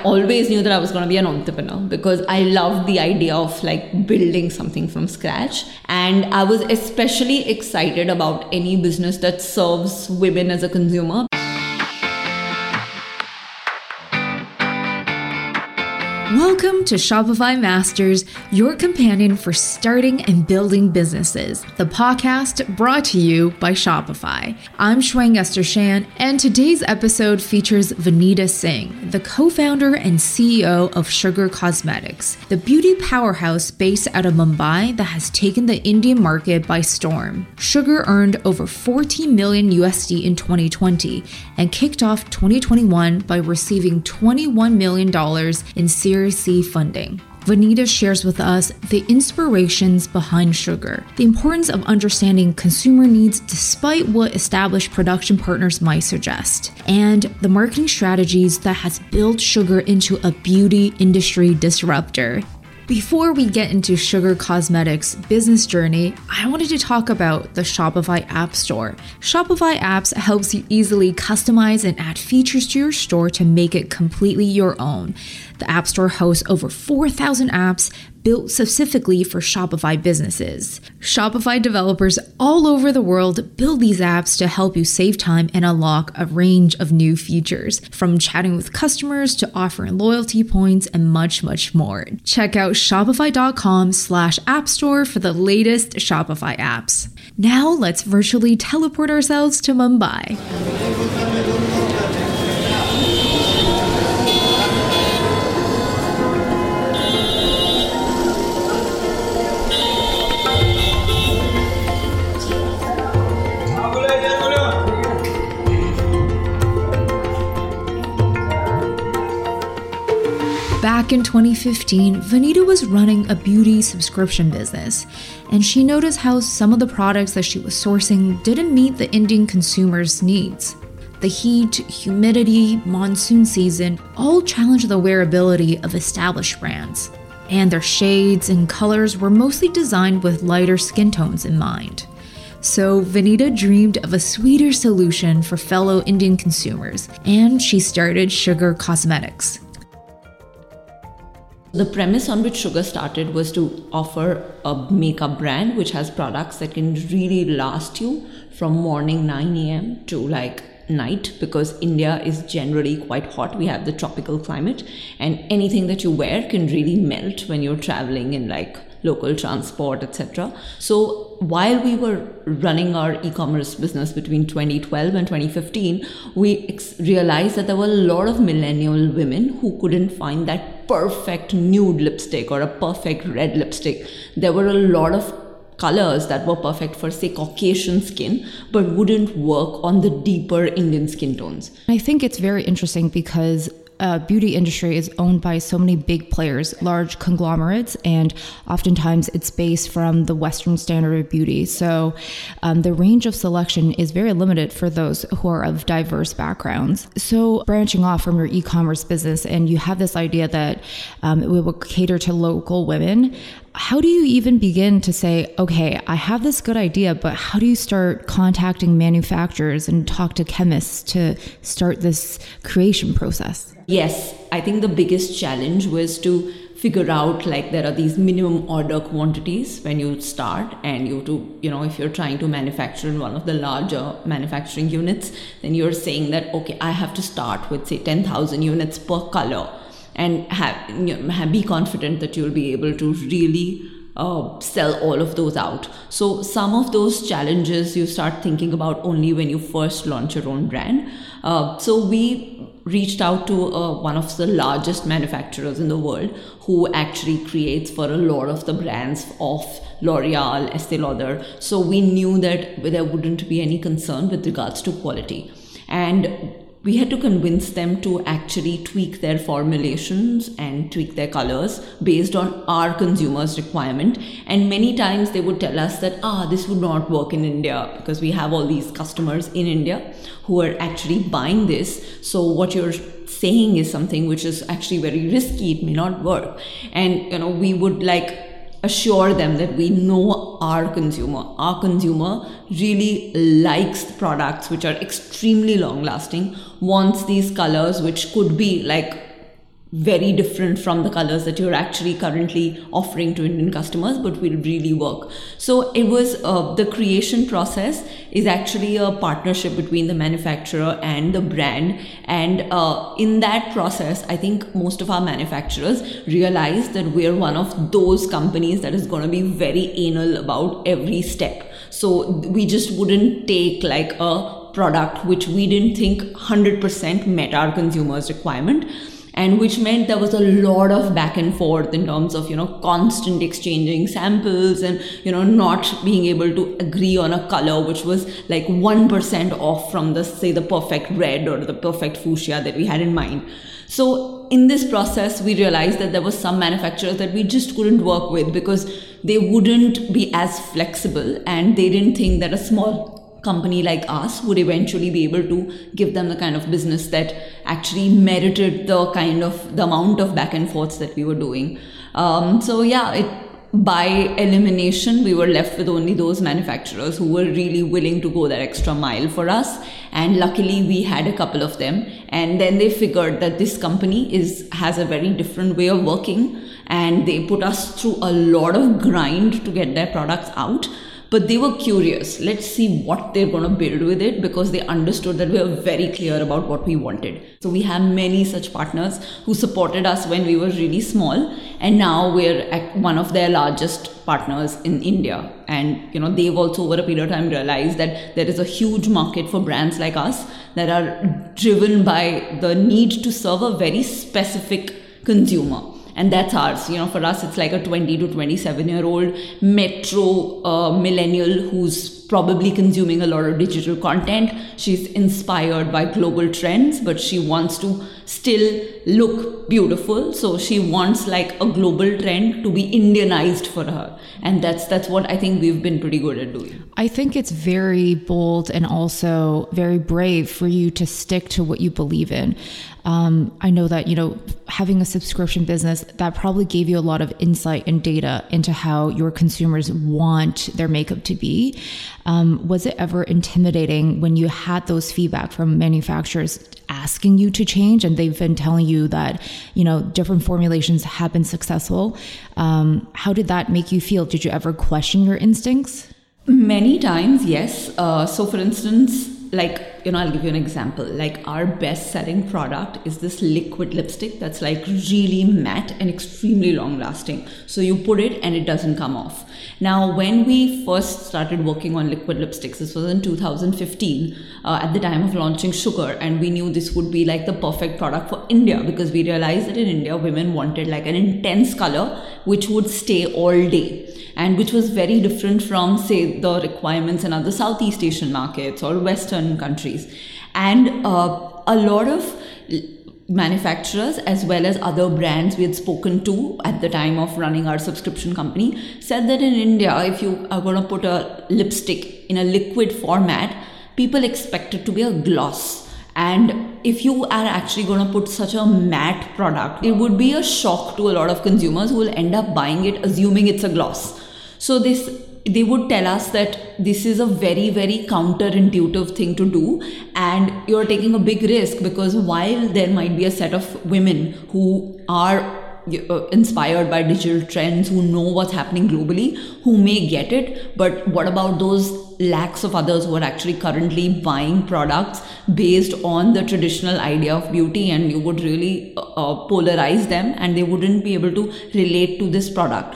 I always knew that I was going to be an entrepreneur because I loved the idea of like building something from scratch. And I was especially excited about any business that serves women as a consumer. Welcome to Shopify Masters, your companion for starting and building businesses. The podcast brought to you by Shopify. I'm Shuang Esther Shan, and today's episode features Vineeta Singh, the co founder and CEO of Sugar Cosmetics, the beauty powerhouse based out of Mumbai that has taken the Indian market by storm. Sugar earned over 14 million USD in 2020 and kicked off 2021 by receiving $21 million in Series Funding. Vineeta shares with us the inspirations behind sugar, the importance of understanding consumer needs despite what established production partners might suggest, and the marketing strategies that has built sugar into a beauty industry disruptor. Before we get into Sugar Cosmetics' business journey, I wanted to talk about the Shopify App Store. Shopify Apps helps you easily customize and add features to your store to make it completely your own. The App Store hosts over 4,000 apps built specifically for Shopify businesses. Shopify developers all over the world build these apps to help you save time and unlock a range of new features, from chatting with customers to offering loyalty points and much, much more. Check out shopify.com slash app store for the latest Shopify apps. Now let's virtually teleport ourselves to Mumbai. Back in 2015, Vineeta was running a beauty subscription business, and she noticed how some of the products that she was sourcing didn't meet the Indian consumers' needs. The heat, humidity, monsoon season all challenged the wearability of established brands, and their shades and colors were mostly designed with lighter skin tones in mind. So, Vineeta dreamed of a sweeter solution for fellow Indian consumers, and she started Sugar Cosmetics. The premise on which Sugar started was to offer a makeup brand which has products that can really last you from morning 9 a.m. to like night because India is generally quite hot. We have the tropical climate, and anything that you wear can really melt when you're traveling in like local transport, etc. So while we were running our e-commerce business between 2012 and 2015, we ex- realized that there were a lot of millennial women who couldn't find that perfect nude lipstick or a perfect red lipstick. There were a lot of colors that were perfect for, say, Caucasian skin, but wouldn't work on the deeper Indian skin tones. I think it's very interesting because uh, beauty industry is owned by so many big players, large conglomerates, and oftentimes it's based from the Western standard of beauty. So um, the range of selection is very limited for those who are of diverse backgrounds. So branching off from your e-commerce business, and you have this idea that um, it will cater to local women how do you even begin to say, okay, I have this good idea, but how do you start contacting manufacturers and talk to chemists to start this creation process? Yes, I think the biggest challenge was to figure out like there are these minimum order quantities when you start and you to you know if you're trying to manufacture in one of the larger manufacturing units then you're saying that okay i have to start with say 10000 units per color and have, you know, have be confident that you'll be able to really uh, sell all of those out. So some of those challenges you start thinking about only when you first launch your own brand. Uh, so we reached out to uh, one of the largest manufacturers in the world who actually creates for a lot of the brands of L'Oreal, Estee Lauder. So we knew that there wouldn't be any concern with regards to quality. And we had to convince them to actually tweak their formulations and tweak their colors based on our consumers requirement. And many times they would tell us that ah this would not work in india because we have all these customers in india who are actually buying this. So what you're saying is something which is actually very risky. It may not work. And you know we would like assure them that we know our consumer. Our consumer really likes products which are extremely long lasting, wants these colors which could be like very different from the colors that you're actually currently offering to Indian customers, but will really work. So it was uh, the creation process is actually a partnership between the manufacturer and the brand. And uh, in that process, I think most of our manufacturers realize that we're one of those companies that is going to be very anal about every step. So we just wouldn't take like a product which we didn't think 100% met our consumers' requirement and which meant there was a lot of back and forth in terms of you know constant exchanging samples and you know not being able to agree on a color which was like 1% off from the say the perfect red or the perfect fuchsia that we had in mind. So in this process we realized that there was some manufacturers that we just couldn't work with because they wouldn't be as flexible and they didn't think that a small company like us would eventually be able to give them the kind of business that actually merited the kind of the amount of back and forths that we were doing. Um, so yeah it by elimination we were left with only those manufacturers who were really willing to go that extra mile for us. And luckily we had a couple of them. And then they figured that this company is has a very different way of working. And they put us through a lot of grind to get their products out but they were curious. Let's see what they're going to build with it because they understood that we were very clear about what we wanted. So we have many such partners who supported us when we were really small, and now we're one of their largest partners in India. And you know they've also over a period of time realized that there is a huge market for brands like us that are driven by the need to serve a very specific consumer and that's ours. You know for us it's like a 20 to 27 year old metro uh, millennial who's probably consuming a lot of digital content. She's inspired by global trends but she wants to still look beautiful. So she wants like a global trend to be indianized for her. And that's that's what i think we've been pretty good at doing. I think it's very bold and also very brave for you to stick to what you believe in um, I know that, you know, having a subscription business, that probably gave you a lot of insight and data into how your consumers want their makeup to be. Um, was it ever intimidating when you had those feedback from manufacturers asking you to change and they've been telling you that, you know, different formulations have been successful? Um, how did that make you feel? Did you ever question your instincts? Many times, yes. Uh, so, for instance, like you know i'll give you an example. Like our best selling product is this liquid lipstick that's like really matte and extremely long lasting so you put it and it doesn't come off. Now when we first started working on liquid lipsticks this was in 2015 uh, at the time of launching sugar and we knew this would be like the perfect product for india because we realized that in india women wanted like an intense color which would stay all day and which was very different from, say, the requirements in other Southeast Asian markets or Western countries. And uh, a lot of manufacturers as well as other brands we had spoken to at the time of running our subscription company said that in India, if you are going to put a lipstick in a liquid format, people expect it to be a gloss. And if you are actually going to put such a matte product, it would be a shock to a lot of consumers who will end up buying it assuming it's a gloss. So this they would tell us that this is a very very counterintuitive thing to do and you're taking a big risk because while there might be a set of women who are uh, inspired by digital trends who know what's happening globally who may get it but what about those lakhs of others who are actually currently buying products based on the traditional idea of beauty and you would really uh, uh polarize them and they wouldn't be able to relate to this product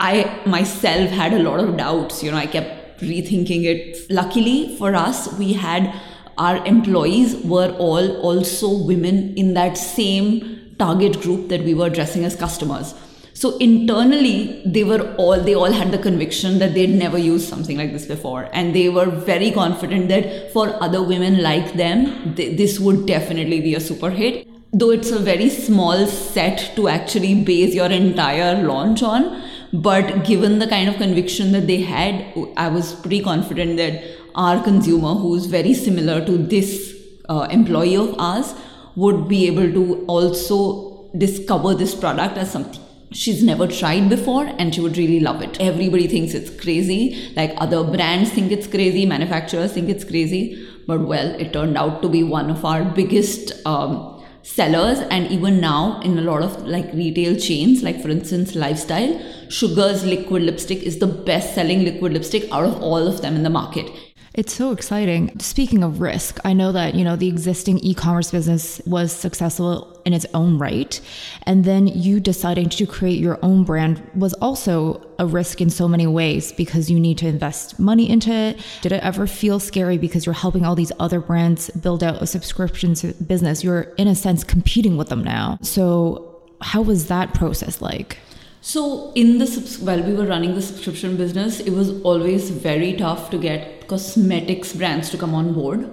I myself had a lot of doubts. You know, I kept rethinking it. Luckily for us, we had our employees were all also women in that same target group that we were addressing as customers. So internally, they were all they all had the conviction that they'd never used something like this before, and they were very confident that for other women like them, th- this would definitely be a super hit. Though it's a very small set to actually base your entire launch on, but given the kind of conviction that they had, I was pretty confident that our consumer, who's very similar to this uh, employee of ours, would be able to also discover this product as something she's never tried before and she would really love it. Everybody thinks it's crazy, like other brands think it's crazy, manufacturers think it's crazy, but well, it turned out to be one of our biggest um, sellers. And even now in a lot of like retail chains like for instance lifestyle sugar's liquid lipstick is the best selling liquid lipstick out of all of them in the market it's so exciting. Speaking of risk, I know that, you know, the existing e-commerce business was successful in its own right, and then you deciding to create your own brand was also a risk in so many ways because you need to invest money into it. Did it ever feel scary because you're helping all these other brands build out a subscription business? You're in a sense competing with them now. So, how was that process like? So in the while we were running the subscription business, it was always very tough to get cosmetics brands to come on board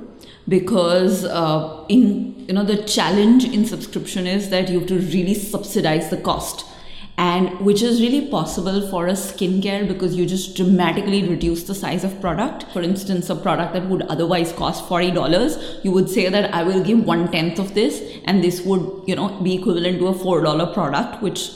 because uh, in you know the challenge in subscription is that you have to really subsidize the cost and which is really possible for a skincare because you just dramatically reduce the size of product. For instance a product that would otherwise cost $40 you would say that i will give one tenth of this and this would you know be equivalent to a $4 product which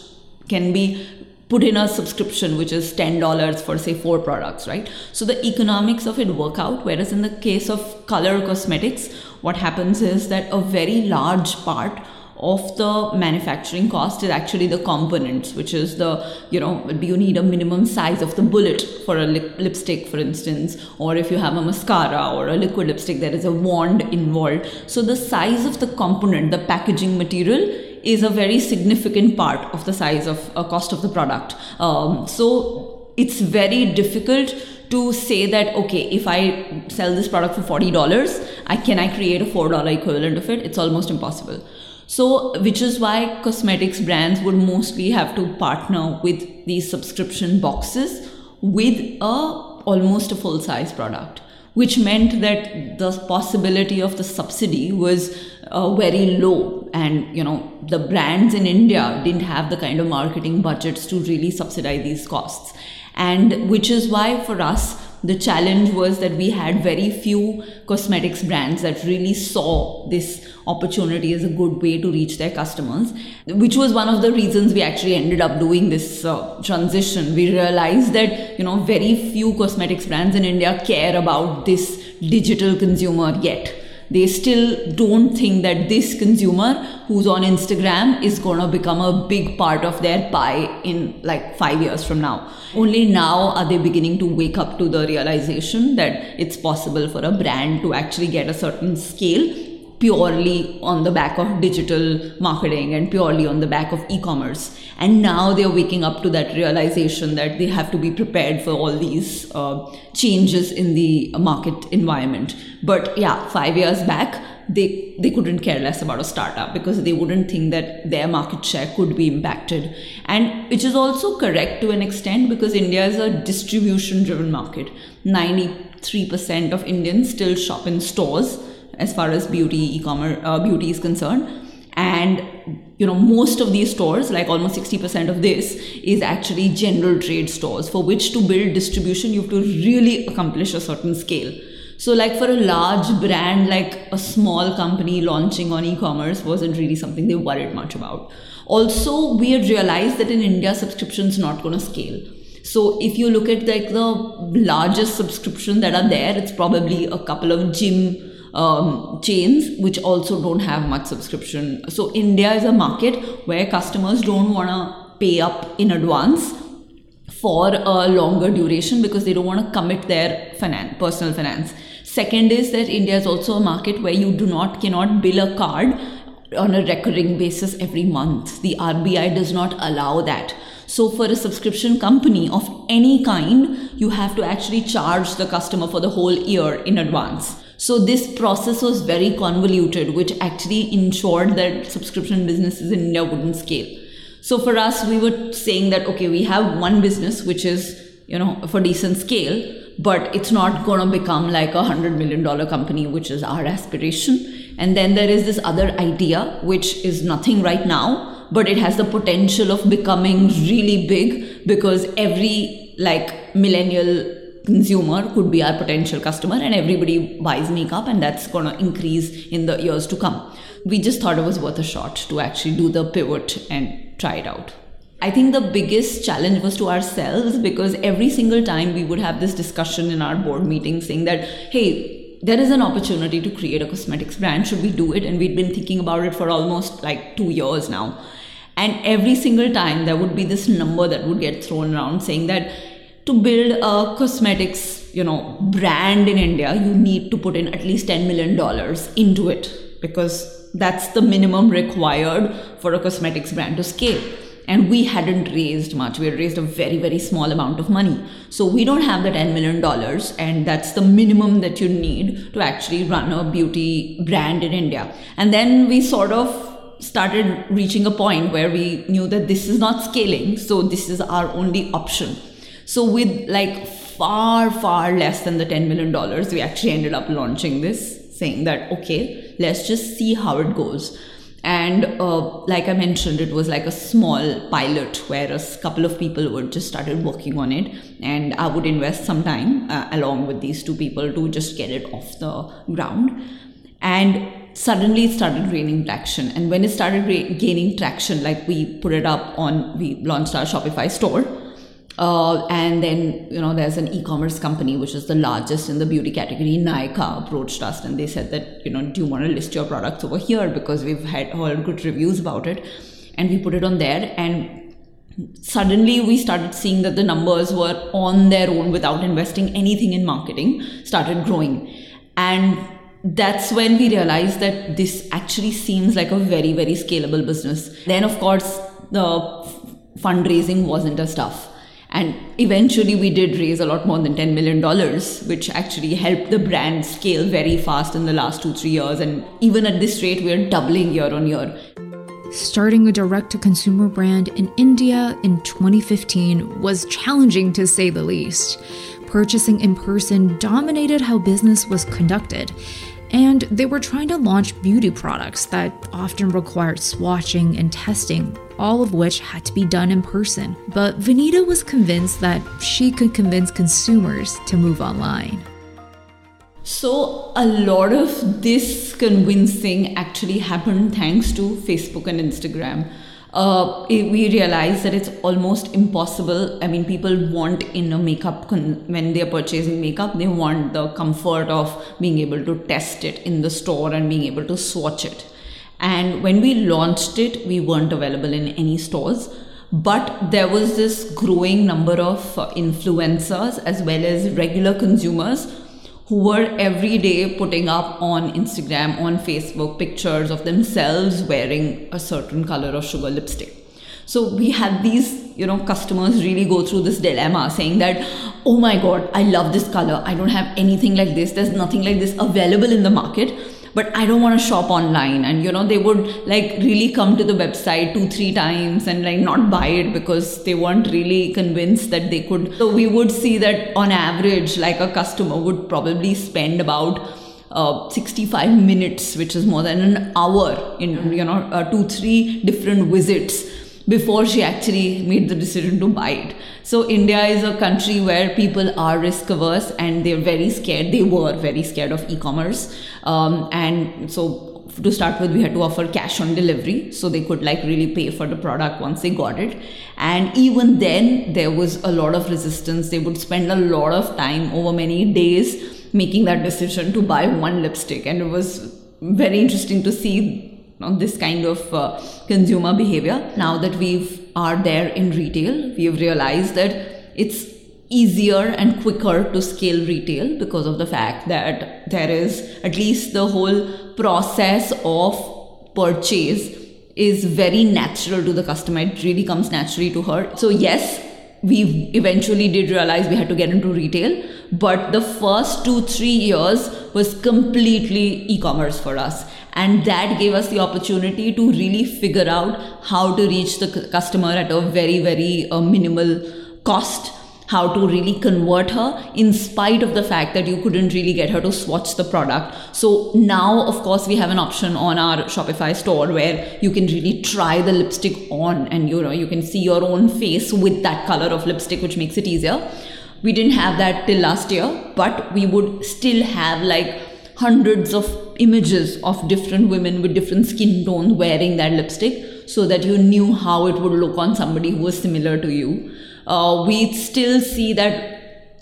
can be put in a subscription which is $10 for say four products right? So the economics of it work out whereas in the case of color cosmetics what happens is that a very large part of the manufacturing cost is actually the components which is the you know do you need a minimum size of the bullet for a lip- lipstick for instance? Or if you have a mascara or a liquid lipstick there is a wand involved. So the size of the component the packaging material is a very significant part of the size of uh, cost of the product. Um, so it's very difficult to say that okay if i sell this product for $40 i can i create a $4 equivalent of it? It's almost impossible. So which is why cosmetics brands would mostly have to partner with these subscription boxes with a almost a full size product which meant that the possibility of the subsidy was uh, very low. And you know the brands in india didn't have the kind of marketing budgets to really subsidize these costs. And which is why for us the challenge was that we had very few cosmetics brands that really saw this opportunity is a good way to reach their customers which was one of the reasons we actually ended up doing this uh, transition we realized that you know very few cosmetics brands in india care about this digital consumer yet they still don't think that this consumer who's on Instagram is going to become a big part of their pie in like five years from now. Only now are they beginning to wake up to the realization that it's possible for a brand to actually get a certain scale purely on the back of digital marketing and purely on the back of e-commerce. And now they're waking up to that realization that they have to be prepared for all these uh, changes in the market environment. But yeah 5 years back they they couldn't care less about a startup because they wouldn't think that their market share could be impacted. And which is also correct to an extent because india is a distribution driven market 93% of indians still shop in stores as far as beauty e-commerce uh, beauty is concerned. And you know most of these stores like almost 60% of this is actually general trade stores for which to build distribution you have to really accomplish a certain scale. So like for a large brand like a small company launching on e-commerce wasn't really something they worried much about. Also we had realized that in india subscriptions not going to scale. So if you look at like the largest subscription that are there it's probably a couple of gym um, chains which also don't have much subscription. So India is a market where customers don't want to pay up in advance for a longer duration because they don't want to commit their finance, personal finance. Second is that India is also a market where you do not cannot bill a card on a recurring basis every month. The RBI does not allow that. So, for a subscription company of any kind, you have to actually charge the customer for the whole year in advance. So this process was very convoluted, which actually ensured that subscription businesses in India wouldn't scale. So for us, we were saying that okay, we have one business which is you know for decent scale, but it's not going to become like a hundred million dollar company, which is our aspiration. And then there is this other idea, which is nothing right now, but it has the potential of becoming really big because every like millennial consumer could be our potential customer and everybody buys makeup and that's going to increase in the years to come we just thought it was worth a shot to actually do the pivot and try it out i think the biggest challenge was to ourselves because every single time we would have this discussion in our board meeting saying that hey there is an opportunity to create a cosmetics brand. Should we do it? And we'd been thinking about it for almost like two years now. And every single time there would be this number that would get thrown around saying that to build a cosmetics, you know, brand in India, you need to put in at least $10 million into it because that's the minimum required for a cosmetics brand to scale. And we hadn't raised much. We had raised a very very small amount of money. So we don't have the 10 million dollars and that's the minimum that you need to actually run a beauty brand in india. And then we sort of started reaching a point where we knew that this is not scaling so this is our only option so with like far far less than the 10 million dollars we actually ended up launching this saying that okay let's just see how it goes. And uh, like i mentioned it was like a small pilot where a couple of people would just started working on it. And i would invest some time uh, along with these two people to just get it off the ground. And suddenly it started gaining traction. And when it started gaining traction like we put it up on we launched our shopify store uh, and then, you know, there's an e-commerce company which is the largest in the beauty category. Nykaa approached us and they said that, you know, do you want to list your products over here because we've had heard good reviews about it, and we put it on there. And suddenly we started seeing that the numbers were on their own without investing anything in marketing started growing, and that's when we realized that this actually seems like a very very scalable business. Then of course the fundraising wasn't a stuff and eventually, we did raise a lot more than $10 million, which actually helped the brand scale very fast in the last two, three years. And even at this rate, we're doubling year on year. Starting a direct to consumer brand in India in 2015 was challenging to say the least. Purchasing in person dominated how business was conducted, and they were trying to launch beauty products that often required swatching and testing, all of which had to be done in person. But Vineeta was convinced that she could convince consumers to move online. So, a lot of this convincing actually happened thanks to Facebook and Instagram uh, we realize that it's almost impossible. I mean, people want in a makeup con- when they're purchasing makeup, they want the comfort of being able to test it in the store and being able to swatch it. And when we launched it, we weren't available in any stores. But there was this growing number of uh, influencers as well as regular consumers who were every day putting up on Instagram, on Facebook, pictures of themselves wearing a certain color of sugar lipstick. So we had these, you know, customers really go through this dilemma saying that, oh my God, I love this color. I don't have anything like this. There's nothing like this available in the market but i don't want to shop online. And you know they would like really come to the website two three times and like not buy it because they weren't really convinced that they could. So we would see that on average like a customer would probably spend about uh, 65 minutes which is more than an hour in you know uh, two three different visits before she actually made the decision to buy it. So India is a country where people are risk averse and they're very scared. They were very scared of e-commerce, um, and so to start with we had to offer cash on delivery. So they could like really pay for the product once they got it. And even then there was a lot of resistance. They would spend a lot of time over many days making that decision to buy one lipstick. And it was very interesting to see on this kind of uh, consumer behavior. Now that we are there in retail, we have realized that it's easier and quicker to scale retail because of the fact that there is at least the whole process of purchase is very natural to the customer. It really comes naturally to her. So, yes, we eventually did realize we had to get into retail but the first two three years was completely e-commerce for us and that gave us the opportunity to really figure out how to reach the customer at a very very uh, minimal cost how to really convert her in spite of the fact that you couldn't really get her to swatch the product. So now of course we have an option on our shopify store where you can really try the lipstick on and you know you can see your own face with that color of lipstick which makes it easier. We didn't have that till last year but we would still have like hundreds of images of different women with different skin tones wearing that lipstick so that you knew how it would look on somebody who was similar to you. Uh, we still see that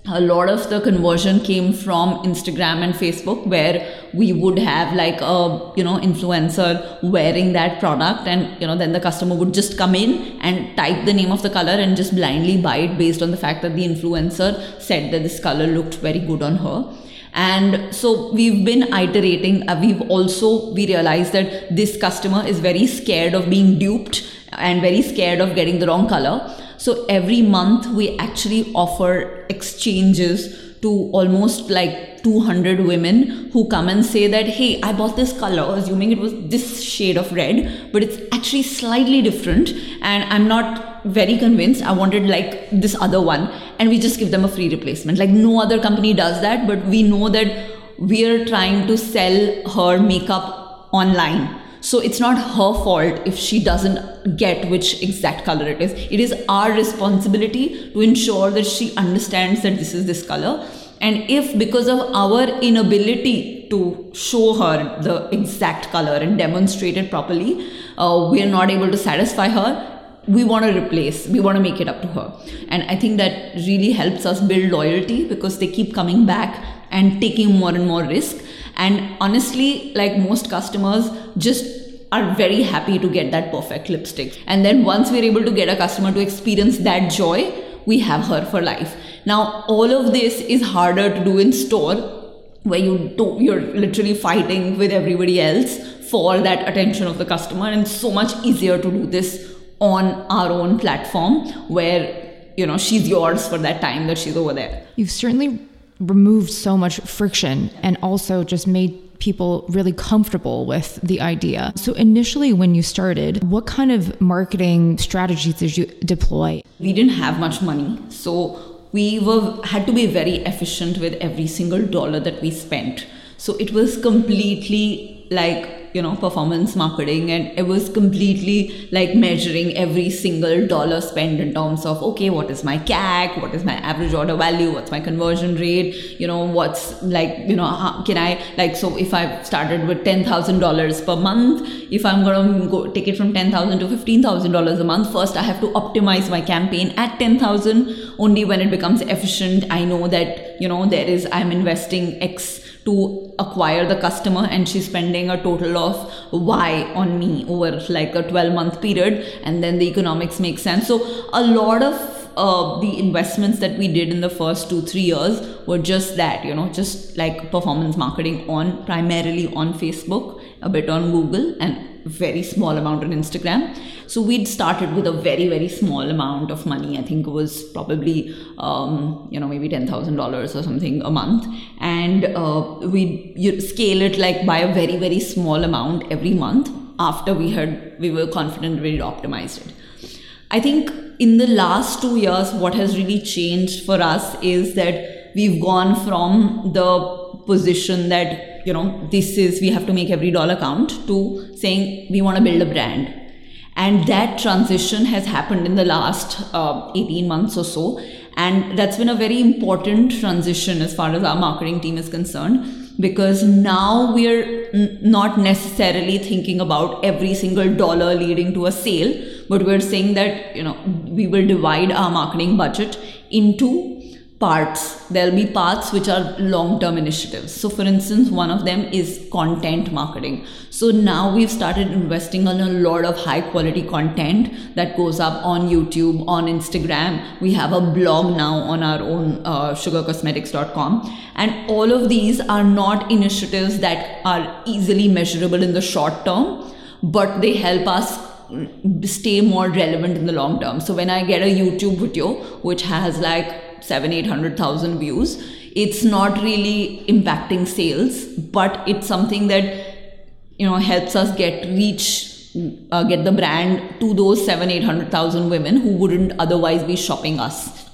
a lot of the conversion came from instagram and facebook where we would have like a you know influencer wearing that product and you know then the customer would just come in and type the name of the color and just blindly buy it based on the fact that the influencer said that this color looked very good on her and so we've been iterating. Uh, we've also we realized that this customer is very scared of being duped and very scared of getting the wrong color. So every month we actually offer exchanges to almost like 200 women who come and say that hey i bought this color. Assuming it was this shade of red but it's actually slightly different and i'm not very convinced i wanted like this other one and we just give them a free replacement like no other company does that but we know that we're trying to sell her makeup online so it's not her fault if she doesn't get which exact color it is. It is our responsibility to ensure that she understands that this is this color. And if because of our inability to show her the exact color and demonstrate it properly, uh, we are not able to satisfy her, we want to replace we want to make it up to her and i think that really helps us build loyalty because they keep coming back and taking more and more risk and honestly, like most customers, just are very happy to get that perfect lipstick. And then once we're able to get a customer to experience that joy, we have her for life. Now, all of this is harder to do in store where you do, you're literally fighting with everybody else for that attention of the customer and so much easier to do this on our own platform where you know she's yours for that time that she's over there you've certainly removed so much friction and also just made people really comfortable with the idea. So, initially, when you started, what kind of marketing strategies did you deploy? We didn't have much money. So, we were, had to be very efficient with every single dollar that we spent. So, it was completely like you know performance marketing and it was completely like measuring every single dollar spent in terms of okay what is my cac what is my average order value what's my conversion rate you know what's like you know how can i like so if i started with $10000 per month if i'm to go take it from 10000 to $15000 a month first i have to optimize my campaign at 10000 only when it becomes efficient. I know that you know there is i'm investing x to acquire the customer and she's spending a total of y on me over like a 12 month period and then the economics make sense. So a lot of uh, the investments that we did in the first two three years were just that you know just like performance marketing on primarily on facebook a bit on google and very small amount on Instagram. So we'd started with a very very small amount of money. I think it was probably um, you know maybe ten thousand dollars or something a month, and uh, we scale it like by a very very small amount every month after we had we were confident we'd optimized it. I think in the last two years, what has really changed for us is that we've gone from the position that you know this is we have to make every dollar count to saying we want to build a brand. And that transition has happened in the last uh, 18 months or so. And that's been a very important transition as far as our marketing team is concerned because now we're n- not necessarily thinking about every single dollar leading to a sale but we're saying that you know we will divide our marketing budget into parts there'll be parts which are long term initiatives. So for instance one of them is content marketing. So now we've started investing on a lot of high quality content that goes up on youtube on instagram. We have a blog now on our own uh, sugarcosmetics.com and all of these are not initiatives that are easily measurable in the short term but they help us stay more relevant in the long term. So when i get a youtube video which has like seven, eight hundred thousand views. It's not really impacting sales, but it's something that you know helps us get reach uh, get the brand to those seven, eight hundred thousand women who wouldn't otherwise be shopping us.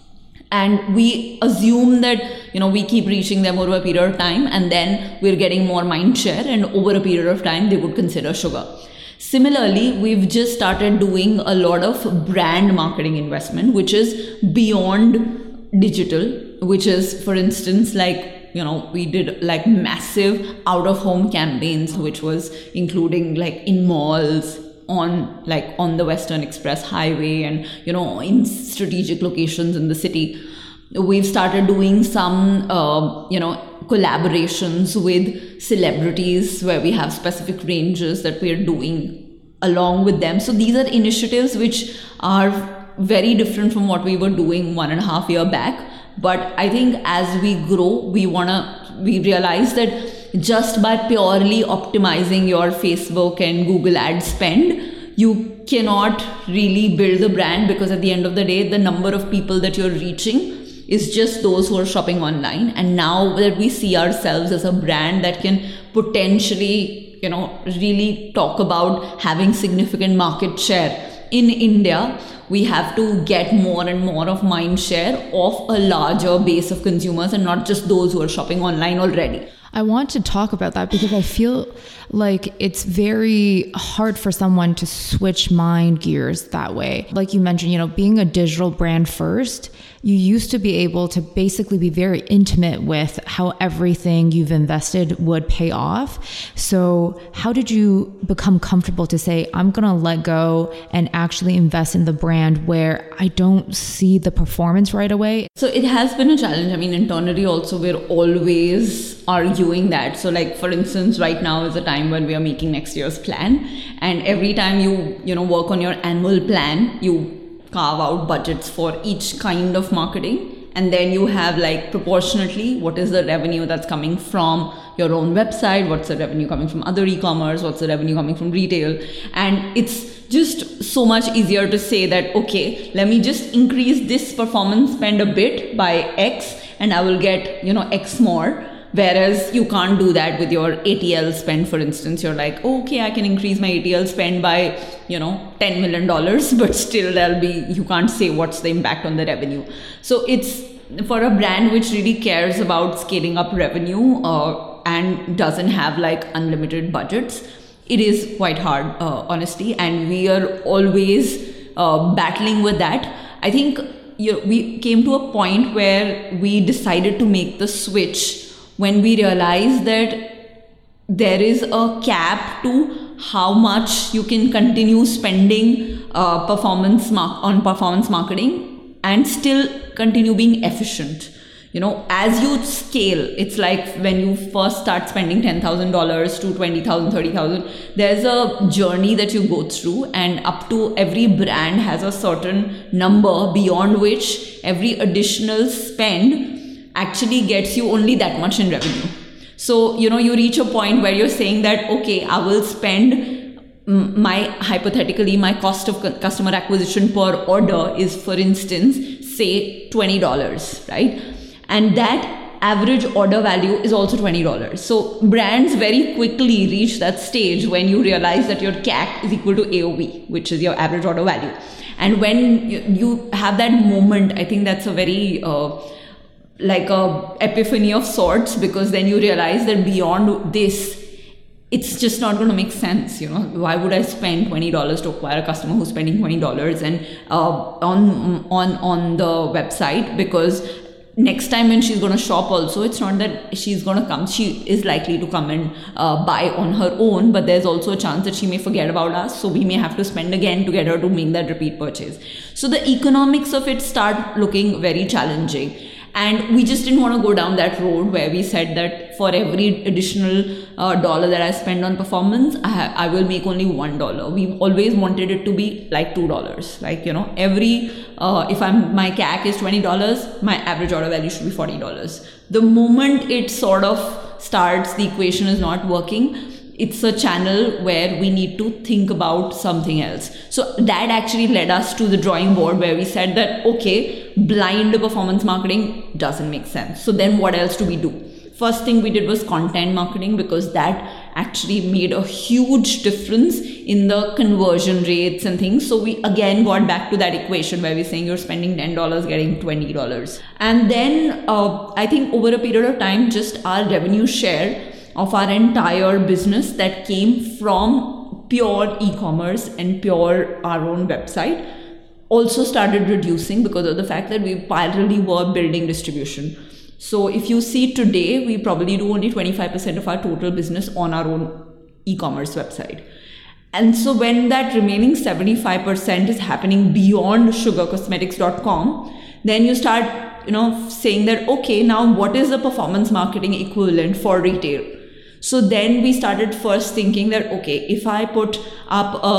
And we assume that you know we keep reaching them over a period of time, and then we're getting more mind share, and over a period of time they would consider sugar. Similarly, we've just started doing a lot of brand marketing investment, which is beyond digital which is for instance like you know we did like massive out of home campaigns which was including like in malls on like on the western express highway and you know in strategic locations in the city. We've started doing some uh, you know collaborations with celebrities where we have specific ranges that we're doing along with them. So these are initiatives which are very different from what we were doing one and a half year back. But i think as we grow we want to we realize that just by purely optimizing your facebook and google ad spend you cannot really build the brand because at the end of the day the number of people that you're reaching is just those who are shopping online. And now that we see ourselves as a brand that can potentially you know really talk about having significant market share in india we have to get more and more of mind share of a larger base of consumers and not just those who are shopping online already I want to talk about that because I feel like it's very hard for someone to switch mind gears that way. Like you mentioned, you know, being a digital brand first, you used to be able to basically be very intimate with how everything you've invested would pay off. So, how did you become comfortable to say, I'm going to let go and actually invest in the brand where I don't see the performance right away? So, it has been a challenge. I mean, internally, also, we're always arguing that. So, like, for instance, right now is a time when we are making next year's plan. And every time you, you know, work on your annual plan, you carve out budgets for each kind of marketing. And then you have like proportionately what is the revenue that's coming from your own website? What's the revenue coming from other e-commerce? What's the revenue coming from retail? And it's just so much easier to say that okay let me just increase this performance spend a bit by x and i will get you know x more Whereas you can't do that with your ATL spend, for instance. You're like, okay, I can increase my ATL spend by, you know, $10 million, but still there'll be, you can't say what's the impact on the revenue. So it's for a brand which really cares about scaling up revenue uh, and doesn't have like unlimited budgets, it is quite hard, uh, honestly. And we are always uh, battling with that. I think you know, we came to a point where we decided to make the switch when we realize that there is a cap to how much you can continue spending uh, performance mar- on performance marketing and still continue being efficient. You know as you scale it's like when you first start spending $10000 to 20000 30000 there's a journey that you go through and up to every brand has a certain number beyond which every additional spend actually gets you only that much in revenue. So, you know, you reach a point where you're saying that, okay, I will spend my hypothetically my cost of customer acquisition per order is for instance say $20 right? And that average order value is also $20 so brands very quickly reach that stage when you realize that your cac is equal to aov which is your average order value. And when you, have that moment i think that's a very uh, like a epiphany of sorts because then you realize that beyond this it's just not going to make sense you know? Why would i spend $20 to acquire a customer who's spending $20 and uh, on on on the website? Because next time when she's going to shop also it's not that she's going to come she is likely to come and uh, buy on her own but there's also a chance that she may forget about us so we may have to spend again to get her to make that repeat purchase. So the economics of it start looking very challenging and we just didn't want to go down that road where we said that for every additional uh, dollar that I spend on performance, I, ha- I will make only one dollar. We always wanted it to be like two dollars. Like you know, every uh, if I'm my CAC is twenty dollars, my average order value should be forty dollars. The moment it sort of starts, the equation is not working it's a channel where we need to think about something else. So that actually led us to the drawing board where we said that, okay, blind performance marketing doesn't make sense. So then what else do we do? First thing we did was content marketing because that actually made a huge difference in the conversion rates and things. So we again got back to that equation where we're saying you're spending $10, getting $20. And then uh, I think over a period of time, just our revenue share of our entire business that came from pure e-commerce and pure our own website also started reducing because of the fact that we parallelly were building distribution. So if you see today, we probably do only 25% of our total business on our own e-commerce website. And so when that remaining 75% is happening beyond sugarcosmetics.com, then you start you know saying that okay now what is the performance marketing equivalent for retail so then we started first thinking that okay if i put up a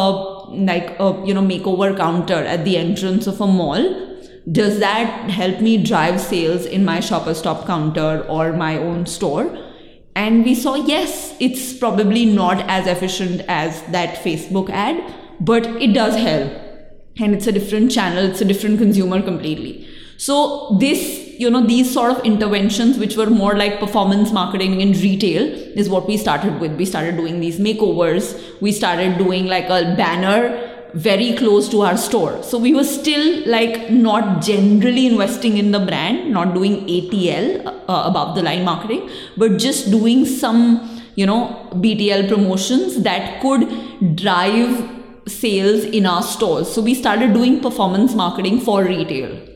like a you know makeover counter at the entrance of a mall does that help me drive sales in my shopper stop counter or my own store? And we saw yes it's probably not as efficient as that facebook ad but it does help. And it's a different channel it's a different consumer completely. So this you know these sort of interventions which were more like performance marketing in retail is what we started with. We started doing these makeovers. We started doing like a banner very close to our store. So we were still like not generally investing in the brand not doing atl uh, above the line marketing but just doing some you know btl promotions that could drive sales in our stores. So we started doing performance marketing for retail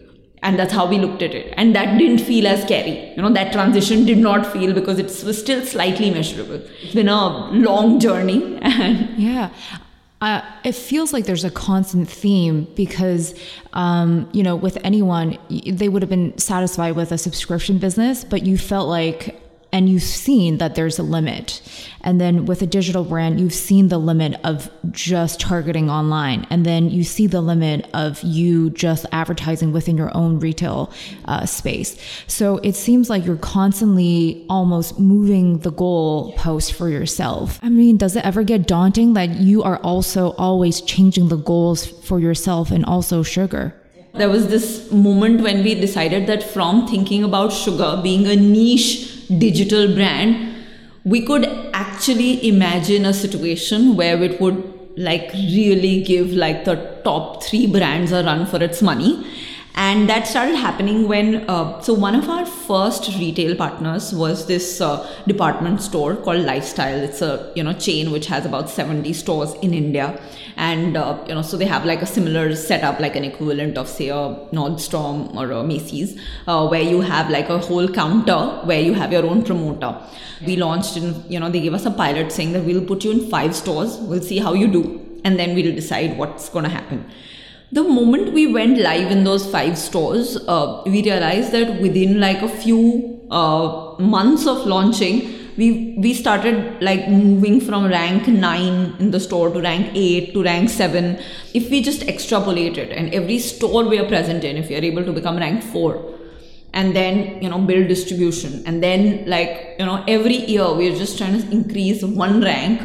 and that's how we looked at it. And that didn't feel as scary. You know that transition did not feel because it was still slightly measurable. It's been a long journey. Yeah. Uh, it feels like there's a constant theme because, um, you know, with anyone, they would have been satisfied with a subscription business, but you felt like and you've seen that there's a limit. And then with a digital brand, you've seen the limit of just targeting online. And then you see the limit of you just advertising within your own retail uh, space. So it seems like you're constantly almost moving the goal post for yourself. I mean, does it ever get daunting that you are also always changing the goals for yourself and also sugar? There was this moment when we decided that from thinking about sugar being a niche digital brand, we could actually imagine a situation where it would like really give like the top three brands a run for its money and that started happening when uh, so one of our first retail partners was this uh, department store called lifestyle. It's a you know chain which has about 70 stores in india. And uh, you know so they have like a similar setup like an equivalent of say a nordstrom or a macy's uh, where you have like a whole counter where you have your own promoter. We launched in you know they gave us a pilot saying that we'll put you in five stores we'll see how you do and then we'll decide what's going to happen the moment we went live in those five stores, uh, we realized that within like a few uh, months of launching, we we started like moving from rank 9 in the store to rank 8 to rank 7 if we just extrapolate it and every store we are present in if we are able to become rank 4 and then you know build distribution and then like you know every year we're just trying to increase one rank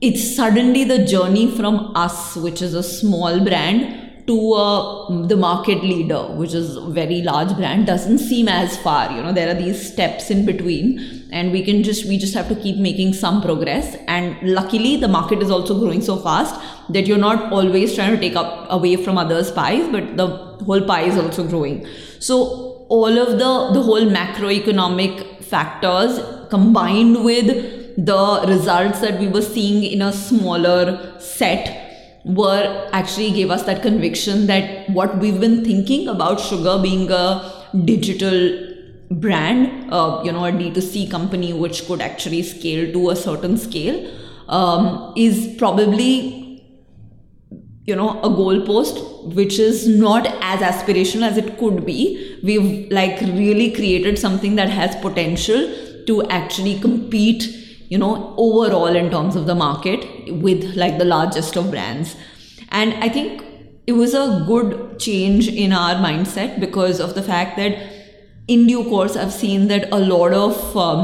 it's suddenly the journey from us, which is a small brand, to uh, the market leader, which is a very large brand, doesn't seem as far. You know, there are these steps in between, and we can just we just have to keep making some progress. And luckily, the market is also growing so fast that you're not always trying to take up away from others' pies, but the whole pie is also growing. So all of the the whole macroeconomic factors combined with the results that we were seeing in a smaller set were actually gave us that conviction that what we've been thinking about sugar being a digital brand, uh, you know, a D2C company which could actually scale to a certain scale, um, is probably you know a goalpost which is not as aspirational as it could be. We've like really created something that has potential to actually compete you know overall in terms of the market with like the largest of brands. And i think it was a good change in our mindset because of the fact that in due course i've seen that a lot of um,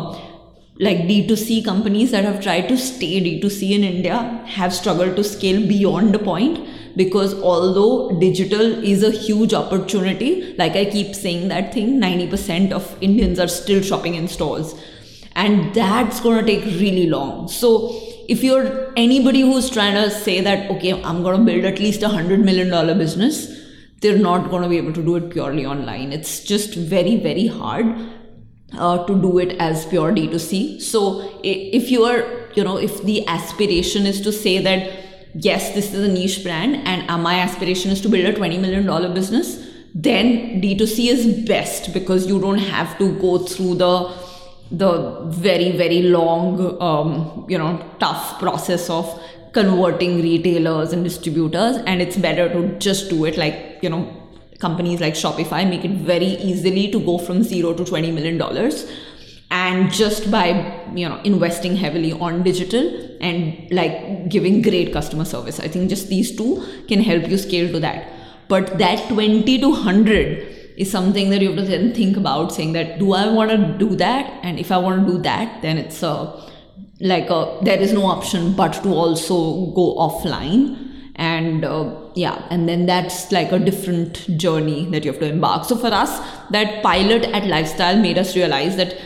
like d2c companies that have tried to stay d2c in india have struggled to scale beyond a point because although digital is a huge opportunity like i keep saying that thing 90% of indians are still shopping in stores and that's going to take really long. So if you're anybody who's trying to say that okay i'm going to build at least a hundred million dollar business they're not going to be able to do it purely online. It's just very very hard uh, to do it as pure d2c so if you are you know if the aspiration is to say that yes this is a niche brand and uh, my aspiration is to build a 20 million dollar business then d2c is best because you don't have to go through the the very very long um, you know tough process of converting retailers and distributors and it's better to just do it like you know companies like Shopify make it very easily to go from zero to 20 million dollars and just by you know investing heavily on digital and like giving great customer service. I think just these two can help you scale to that. But that 20 to 100 is something that you have to then think about saying that do i want to do that? And if i want to do that then it's a like a, there is no option but to also go offline. And uh, yeah and then that's like a different journey that you have to embark. So for us that pilot at lifestyle made us realize that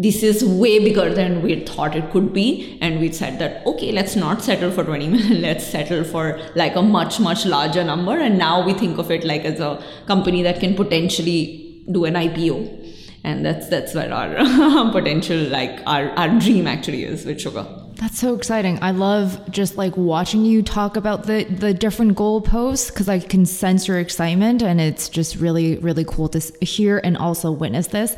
this is way bigger than we thought it could be. And we said that okay let's not settle for 20 million let's settle for like a much much larger number. And now we think of it like as a company that can potentially do an ipo and that's that's where our potential like our, our dream actually is with sugar that's so exciting. I love just like watching you talk about the the different goalposts because I can sense your excitement, and it's just really really cool to hear and also witness this.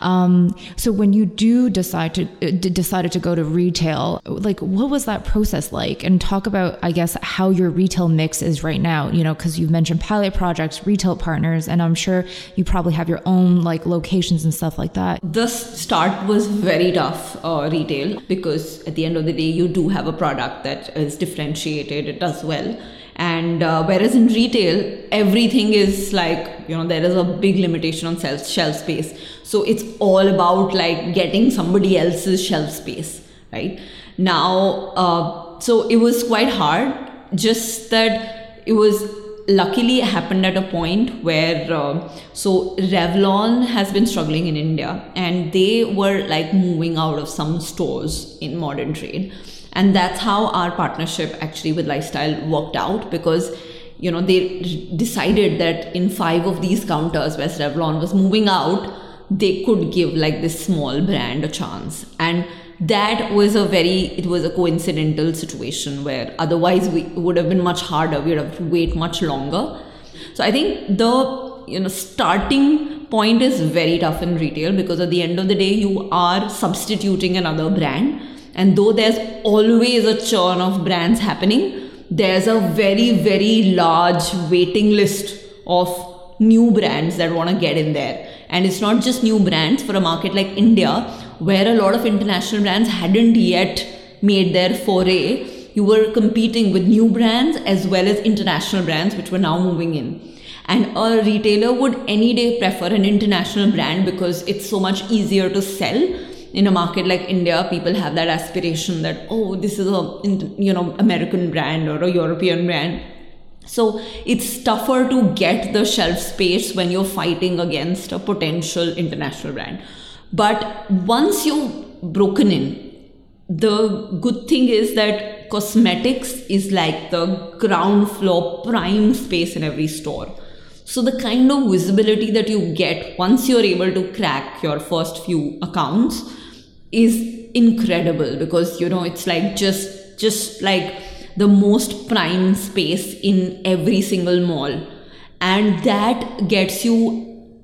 Um, so when you do decide to uh, decided to go to retail, like what was that process like? And talk about I guess how your retail mix is right now. You know, because you've mentioned pilot projects, retail partners, and I'm sure you probably have your own like locations and stuff like that. The start was very tough, uh, retail, because at the end end of the day you do have a product that is differentiated it does well. And uh, whereas in retail everything is like you know there is a big limitation on shelf, shelf space. So it's all about like getting somebody else's shelf space right? Now uh, so it was quite hard just that it was luckily it happened at a point where uh, so Revlon has been struggling in India and they were like moving out of some stores in modern trade. And that's how our partnership actually with lifestyle worked out because you know they decided that in five of these counters where Revlon was moving out they could give like this small brand a chance. And that was a very it was a coincidental situation where otherwise we would have been much harder. We would have to wait much longer. So i think the you know starting point is very tough in retail because at the end of the day you are substituting another brand. And though there's always a churn of brands happening there's a very very large waiting list of new brands that want to get in there. And it's not just new brands. For a market like india where a lot of international brands hadn't yet made their foray, you were competing with new brands as well as international brands which were now moving in. And a retailer would any day prefer an international brand because it's so much easier to sell. In a market like India, people have that aspiration that, oh, this is a you know American brand or a European brand. So it's tougher to get the shelf space when you're fighting against a potential international brand. But once you've broken in, the good thing is that cosmetics is like the ground floor prime space in every store. So the kind of visibility that you get once you're able to crack your first few accounts is incredible because you know it's like just just like the most prime space in every single mall and that gets you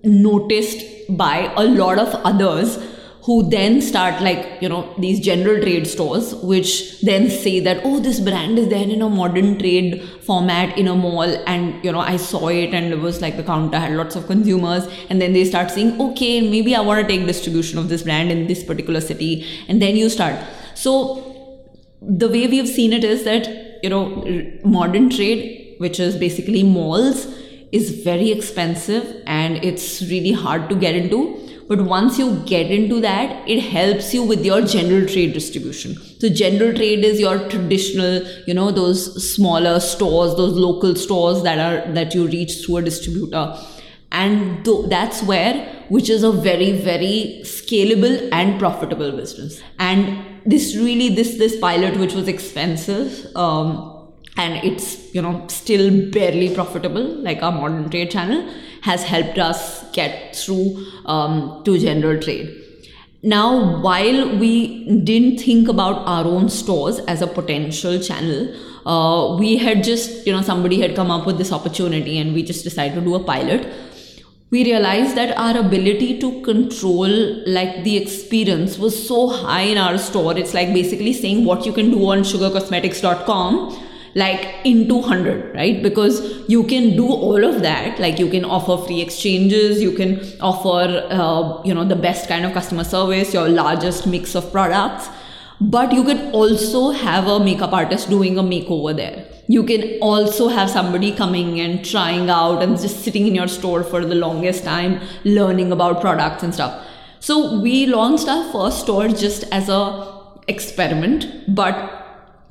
noticed by a lot of others who then start like you know these general trade stores which then say that oh this brand is there in a modern trade format in a mall and you know i saw it and it was like the counter had lots of consumers and then they start saying okay maybe i want to take distribution of this brand in this particular city and then you start. So the way we've seen it is that you know modern trade which is basically malls is very expensive and it's really hard to get into. But once you get into that it helps you with your general trade distribution. So general trade is your traditional you know those smaller stores those local stores that are that you reach through a distributor. And th- that's where which is a very very scalable and profitable business. And this really this this pilot which was expensive um, and it's you know still barely profitable. Like our modern trade channel has helped us get through um, to general trade. Now while we didn't think about our own stores as a potential channel uh, we had just you know somebody had come up with this opportunity and we just decided to do a pilot. We realized that our ability to control like the experience was so high in our store. It's like basically saying what you can do on sugarcosmetics.com like into 100 right? Because you can do all of that like you can offer free exchanges you can offer uh, you know the best kind of customer service your largest mix of products. But you can also have a makeup artist doing a makeover there. You can also have somebody coming and trying out and just sitting in your store for the longest time learning about products and stuff. So we launched our first store just as a experiment but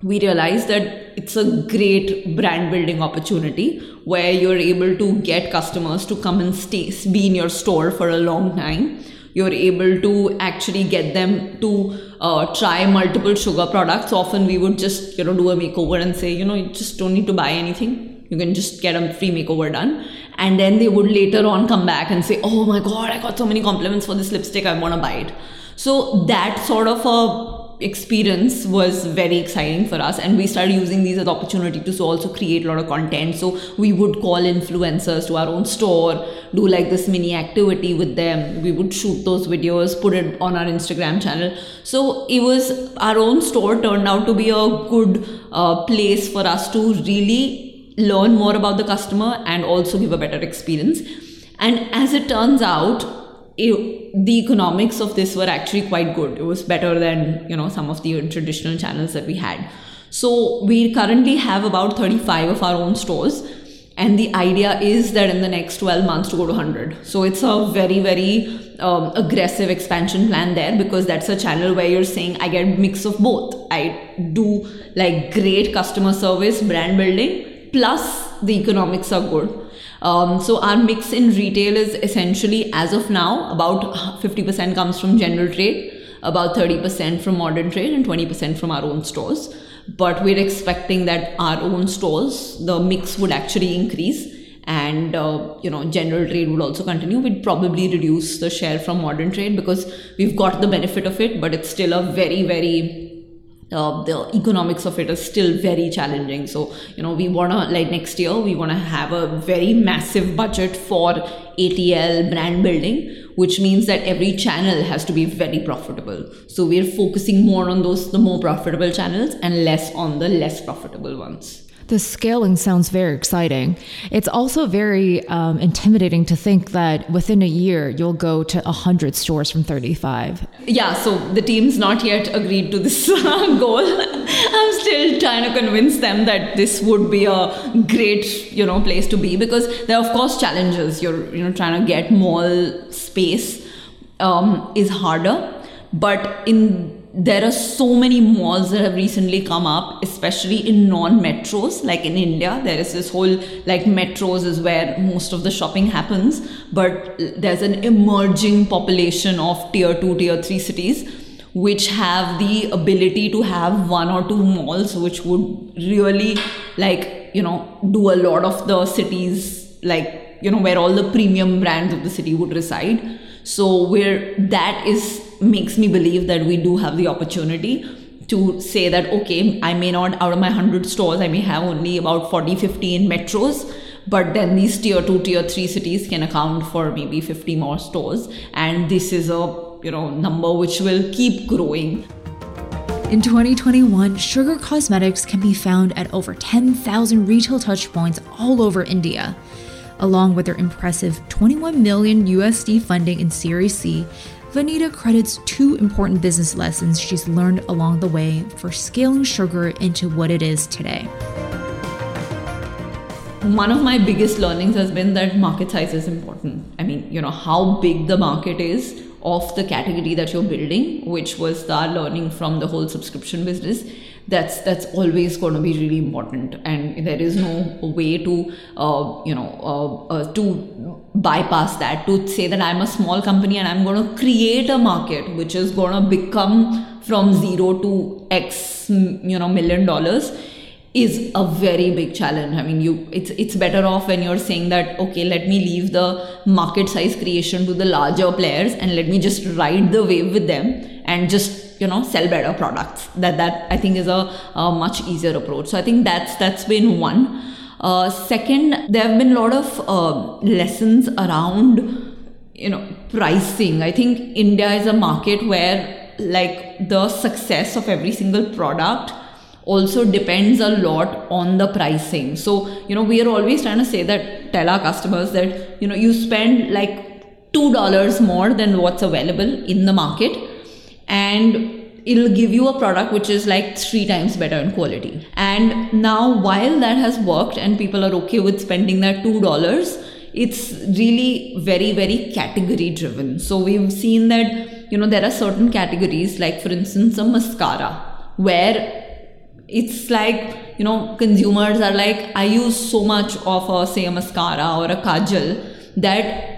we realized that it's a great brand building opportunity where you're able to get customers to come and stay be in your store for a long time. You're able to actually get them to uh, try multiple sugar products. Often we would just you know do a makeover and say you know you just don't need to buy anything. You can just get a free makeover done. And then they would later on come back and say oh my god i got so many compliments for this lipstick i want to buy it. So that sort of a experience was very exciting for us and we started using these as opportunity to so also create a lot of content. So we would call influencers to our own store do like this mini activity with them. We would shoot those videos put it on our instagram channel. So it was our own store turned out to be a good uh, place for us to really learn more about the customer and also give a better experience. And as it turns out it, the economics of this were actually quite good. It was better than you know some of the traditional channels that we had. So we currently have about 35 of our own stores, and the idea is that in the next 12 months to go to 100. So it's a very very um, aggressive expansion plan there because that's a channel where you're saying I get mix of both. I do like great customer service, brand building, plus the economics are good um, so our mix in retail is essentially, as of now, about 50% comes from general trade, about 30% from modern trade, and 20% from our own stores. But we're expecting that our own stores, the mix would actually increase and uh, you know general trade would also continue we'd probably reduce the share from modern trade because we've got the benefit of it but it's still a very very uh, the economics of it is still very challenging. So, you know, we want to, like next year, we want to have a very massive budget for ATL brand building, which means that every channel has to be very profitable. So, we're focusing more on those, the more profitable channels and less on the less profitable ones. The scaling sounds very exciting. It's also very um, intimidating to think that within a year you'll go to 100 stores from 35. Yeah, so the team's not yet agreed to this goal. I'm still trying to convince them that this would be a great, you know, place to be because there are of course challenges. You're, you know, trying to get mall space um, is harder, but in there are so many malls that have recently come up, especially in non metros. Like in India, there is this whole like metros is where most of the shopping happens, but there's an emerging population of tier two, tier three cities which have the ability to have one or two malls which would really like you know do a lot of the cities like you know where all the premium brands of the city would reside so where that is makes me believe that we do have the opportunity to say that okay i may not out of my 100 stores i may have only about 40 50 in metros but then these tier 2 tier 3 cities can account for maybe 50 more stores and this is a you know number which will keep growing in 2021, Sugar Cosmetics can be found at over 10,000 retail touchpoints all over India. Along with their impressive 21 million USD funding in Series C, Vineeta credits two important business lessons she's learned along the way for scaling sugar into what it is today. One of my biggest learnings has been that market size is important. I mean, you know, how big the market is of the category that you're building, which was our learning from the whole subscription business that's that's always going to be really important. And there is no way to uh, you know uh, uh, to bypass that to say that i'm a small company and i'm going to create a market which is going to become from zero to x you know million dollars is a very big challenge. I mean you it's it's better off when you're saying that okay let me leave the market size creation to the larger players and let me just ride the wave with them and just you know sell better products. That that i think is a, a much easier approach. So i think that's that's been one. Uh, second there have been a lot of uh, lessons around you know pricing. I think india is a market where like the success of every single product also depends a lot on the pricing. So, you know, we are always trying to say that, tell our customers that, you know, you spend like $2 more than what's available in the market and it'll give you a product which is like three times better in quality. And now, while that has worked and people are okay with spending that $2, it's really very, very category driven. So, we've seen that, you know, there are certain categories, like for instance, a mascara, where it's like you know consumers are like i use so much of a say a mascara or a kajal that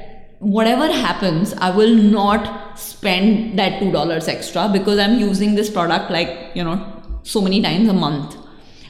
whatever happens i will not spend that two dollars extra because i'm using this product like you know so many times a month.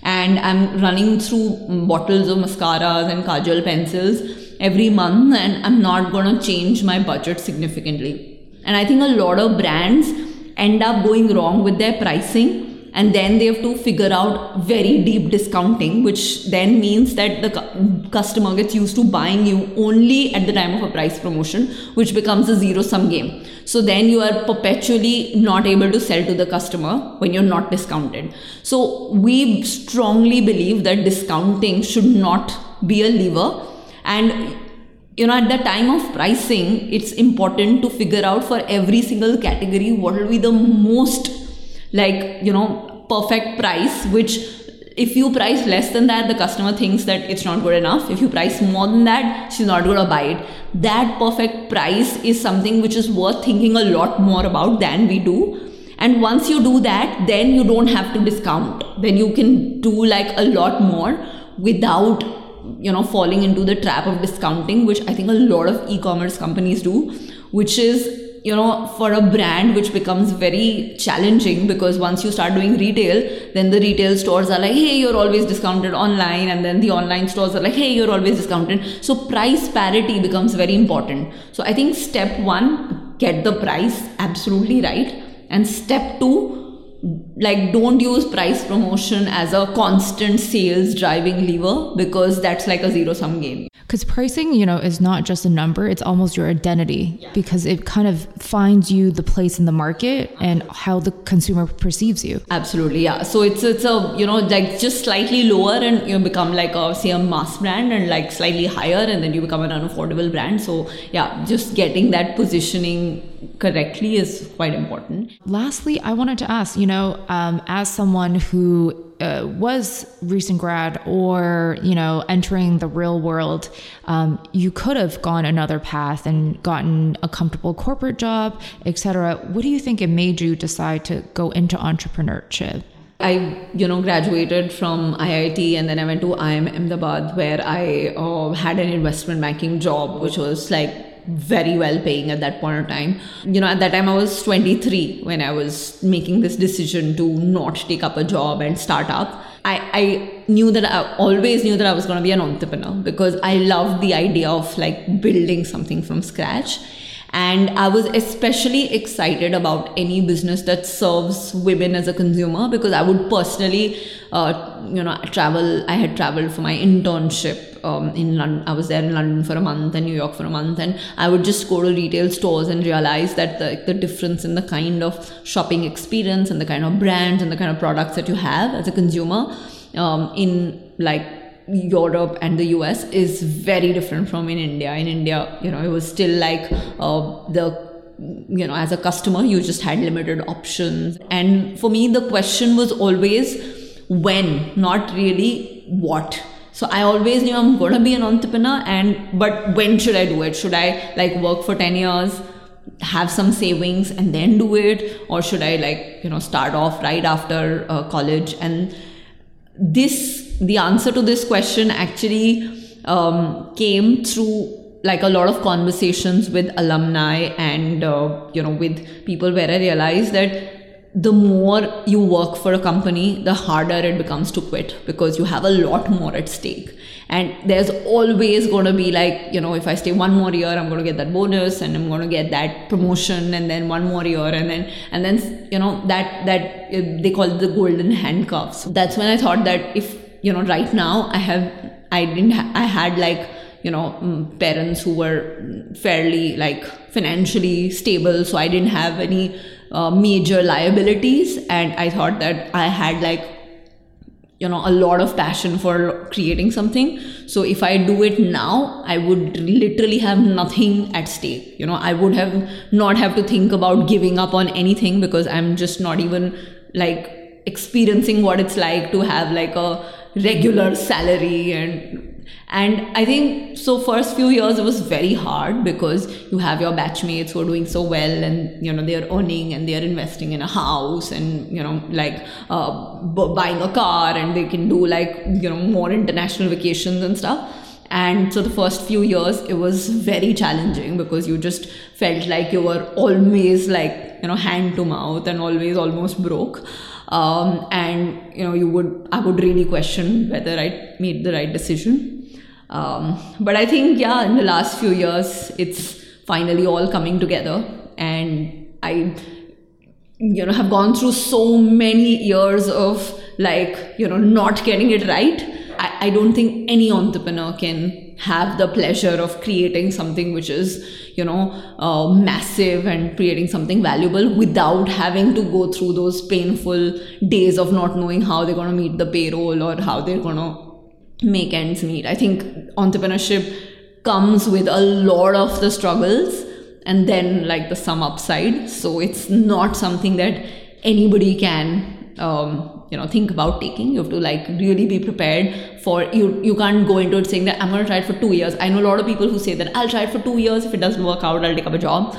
And i'm running through bottles of mascaras and kajal pencils every month and i'm not to change my budget significantly. And i think a lot of brands end up going wrong with their pricing and then they have to figure out very deep discounting which then means that the cu- customer gets used to buying you only at the time of a price promotion which becomes a zero sum game. So then you are perpetually not able to sell to the customer when you're not discounted. So we strongly believe that discounting should not be a lever. And you know at the time of pricing it's important to figure out for every single category what will be the most like you know perfect price which if you price less than that the customer thinks that it's not good enough. If you price more than that she's not going to buy it. That perfect price is something which is worth thinking a lot more about than we do. And once you do that then you don't have to discount. Then you can do like a lot more without you know falling into the trap of discounting which i think a lot of e-commerce companies do which is you know for a brand which becomes very challenging because once you start doing retail then the retail stores are like hey you're always discounted online and then the online stores are like hey you're always discounted. So price parity becomes very important. So i think step 1 get the price absolutely right. And step 2 like don't use price promotion as a constant sales driving lever because that's like a zero sum game because pricing you know is not just a number it's almost your identity yeah. because it kind of finds you the place in the market and how the consumer perceives you. Absolutely yeah. So it's it's a you know like just slightly lower and you become like a say a mass brand and like slightly higher and then you become an unaffordable brand. So yeah just getting that positioning correctly is quite important. Lastly, I wanted to ask, you know, um, as someone who uh, was recent grad or you know entering the real world um, you could have gone another path and gotten a comfortable corporate job etc what do you think it made you decide to go into entrepreneurship I, you know, graduated from IIT and then I went to IIM Ahmedabad where I uh, had an investment banking job, which was like very well paying at that point of time. You know, at that time I was 23 when I was making this decision to not take up a job and start up. I, I knew that I always knew that I was going to be an entrepreneur because I loved the idea of like building something from scratch. And I was especially excited about any business that serves women as a consumer because I would personally, uh, you know, travel. I had traveled for my internship um, in London. I was there in London for a month and New York for a month, and I would just go to retail stores and realize that the, the difference in the kind of shopping experience and the kind of brands and the kind of products that you have as a consumer um, in like Europe and the US is very different from in India. In India, you know, it was still like uh, the you know as a customer you just had limited options. And for me the question was always when? Not really what? So i always knew i'm to be an entrepreneur and but when should i do it? Should i like work for 10 years have some savings and then do it? Or should i like you know start off right after uh, college? And this the answer to this question actually um, came through like a lot of conversations with alumni and uh, you know with people where i realized that the more you work for a company, the harder it becomes to quit because you have a lot more at stake. And there's always going to be like, you know, if I stay one more year, I'm going to get that bonus and I'm going to get that promotion and then one more year and then, and then, you know, that, that they call it the golden handcuffs. That's when I thought that if, you know, right now I have, I didn't, ha- I had like, you know mm, parents who were fairly like financially stable so i didn't have any uh, major liabilities. And i thought that i had like you know a lot of passion for creating something. So if i do it now i would literally have nothing at stake. You know i would have not have to think about giving up on anything because i'm just not even like experiencing what it's like to have like a regular salary and and i think so first few years it was very hard because you have your batchmates who are doing so well and you know they're earning and they're investing in a house and you know like uh, b- buying a car and they can do like you know more international vacations and stuff. And so the first few years it was very challenging because you just felt like you were always like you know hand to mouth and always almost broke um, and you know you would i would really question whether i made the right decision um, but I think, yeah, in the last few years, it's finally all coming together. And I, you know, have gone through so many years of like, you know, not getting it right. I, I don't think any entrepreneur can have the pleasure of creating something which is you know uh, massive and creating something valuable without having to go through those painful days of not knowing how they're going to meet the payroll or how they're going to make ends meet. I think entrepreneurship comes with a lot of the struggles and then like the sum upside. So it's not something that anybody can um, you know think about taking. You have to like really be prepared for you. You can't go into it saying that I'm going to try it for two years. I know a lot of people who say that I'll try it for two years. If it doesn't work out, I'll take up a job.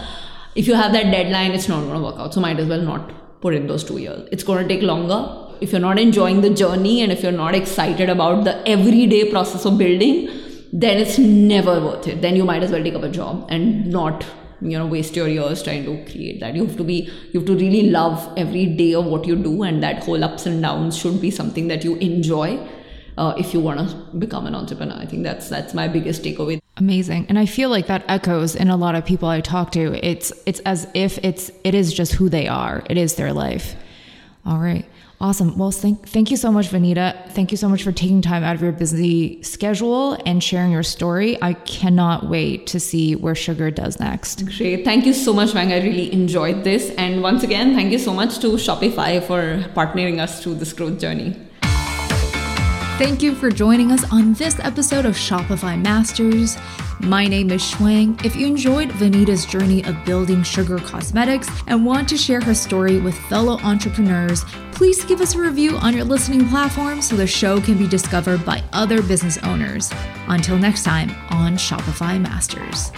If you have that deadline, it's not going to work out. So might as well not put in those two years. It's going to take longer if you're not enjoying the journey and if you're not excited about the everyday process of building, then it's never worth it. Then you might as well take up a job and not you know waste your years trying to create that. You have to be you have to really love every day of what you do and that whole ups and downs should be something that you enjoy uh, if you want to become an entrepreneur. I think that's that's my biggest takeaway. Amazing. And i feel like that echoes in a lot of people i talk to. It's it's as if it's it is just who they are. It is their life. All right Awesome. Well, thank, thank you so much, Vineeta. Thank you so much for taking time out of your busy schedule and sharing your story. I cannot wait to see where Sugar does next. Great. Thank you so much, Shuang. I really enjoyed this. And once again, thank you so much to Shopify for partnering us through this growth journey. Thank you for joining us on this episode of Shopify Masters. My name is Shuang. If you enjoyed Vineeta's journey of building sugar cosmetics and want to share her story with fellow entrepreneurs, please give us a review on your listening platform so the show can be discovered by other business owners. Until next time on Shopify Masters.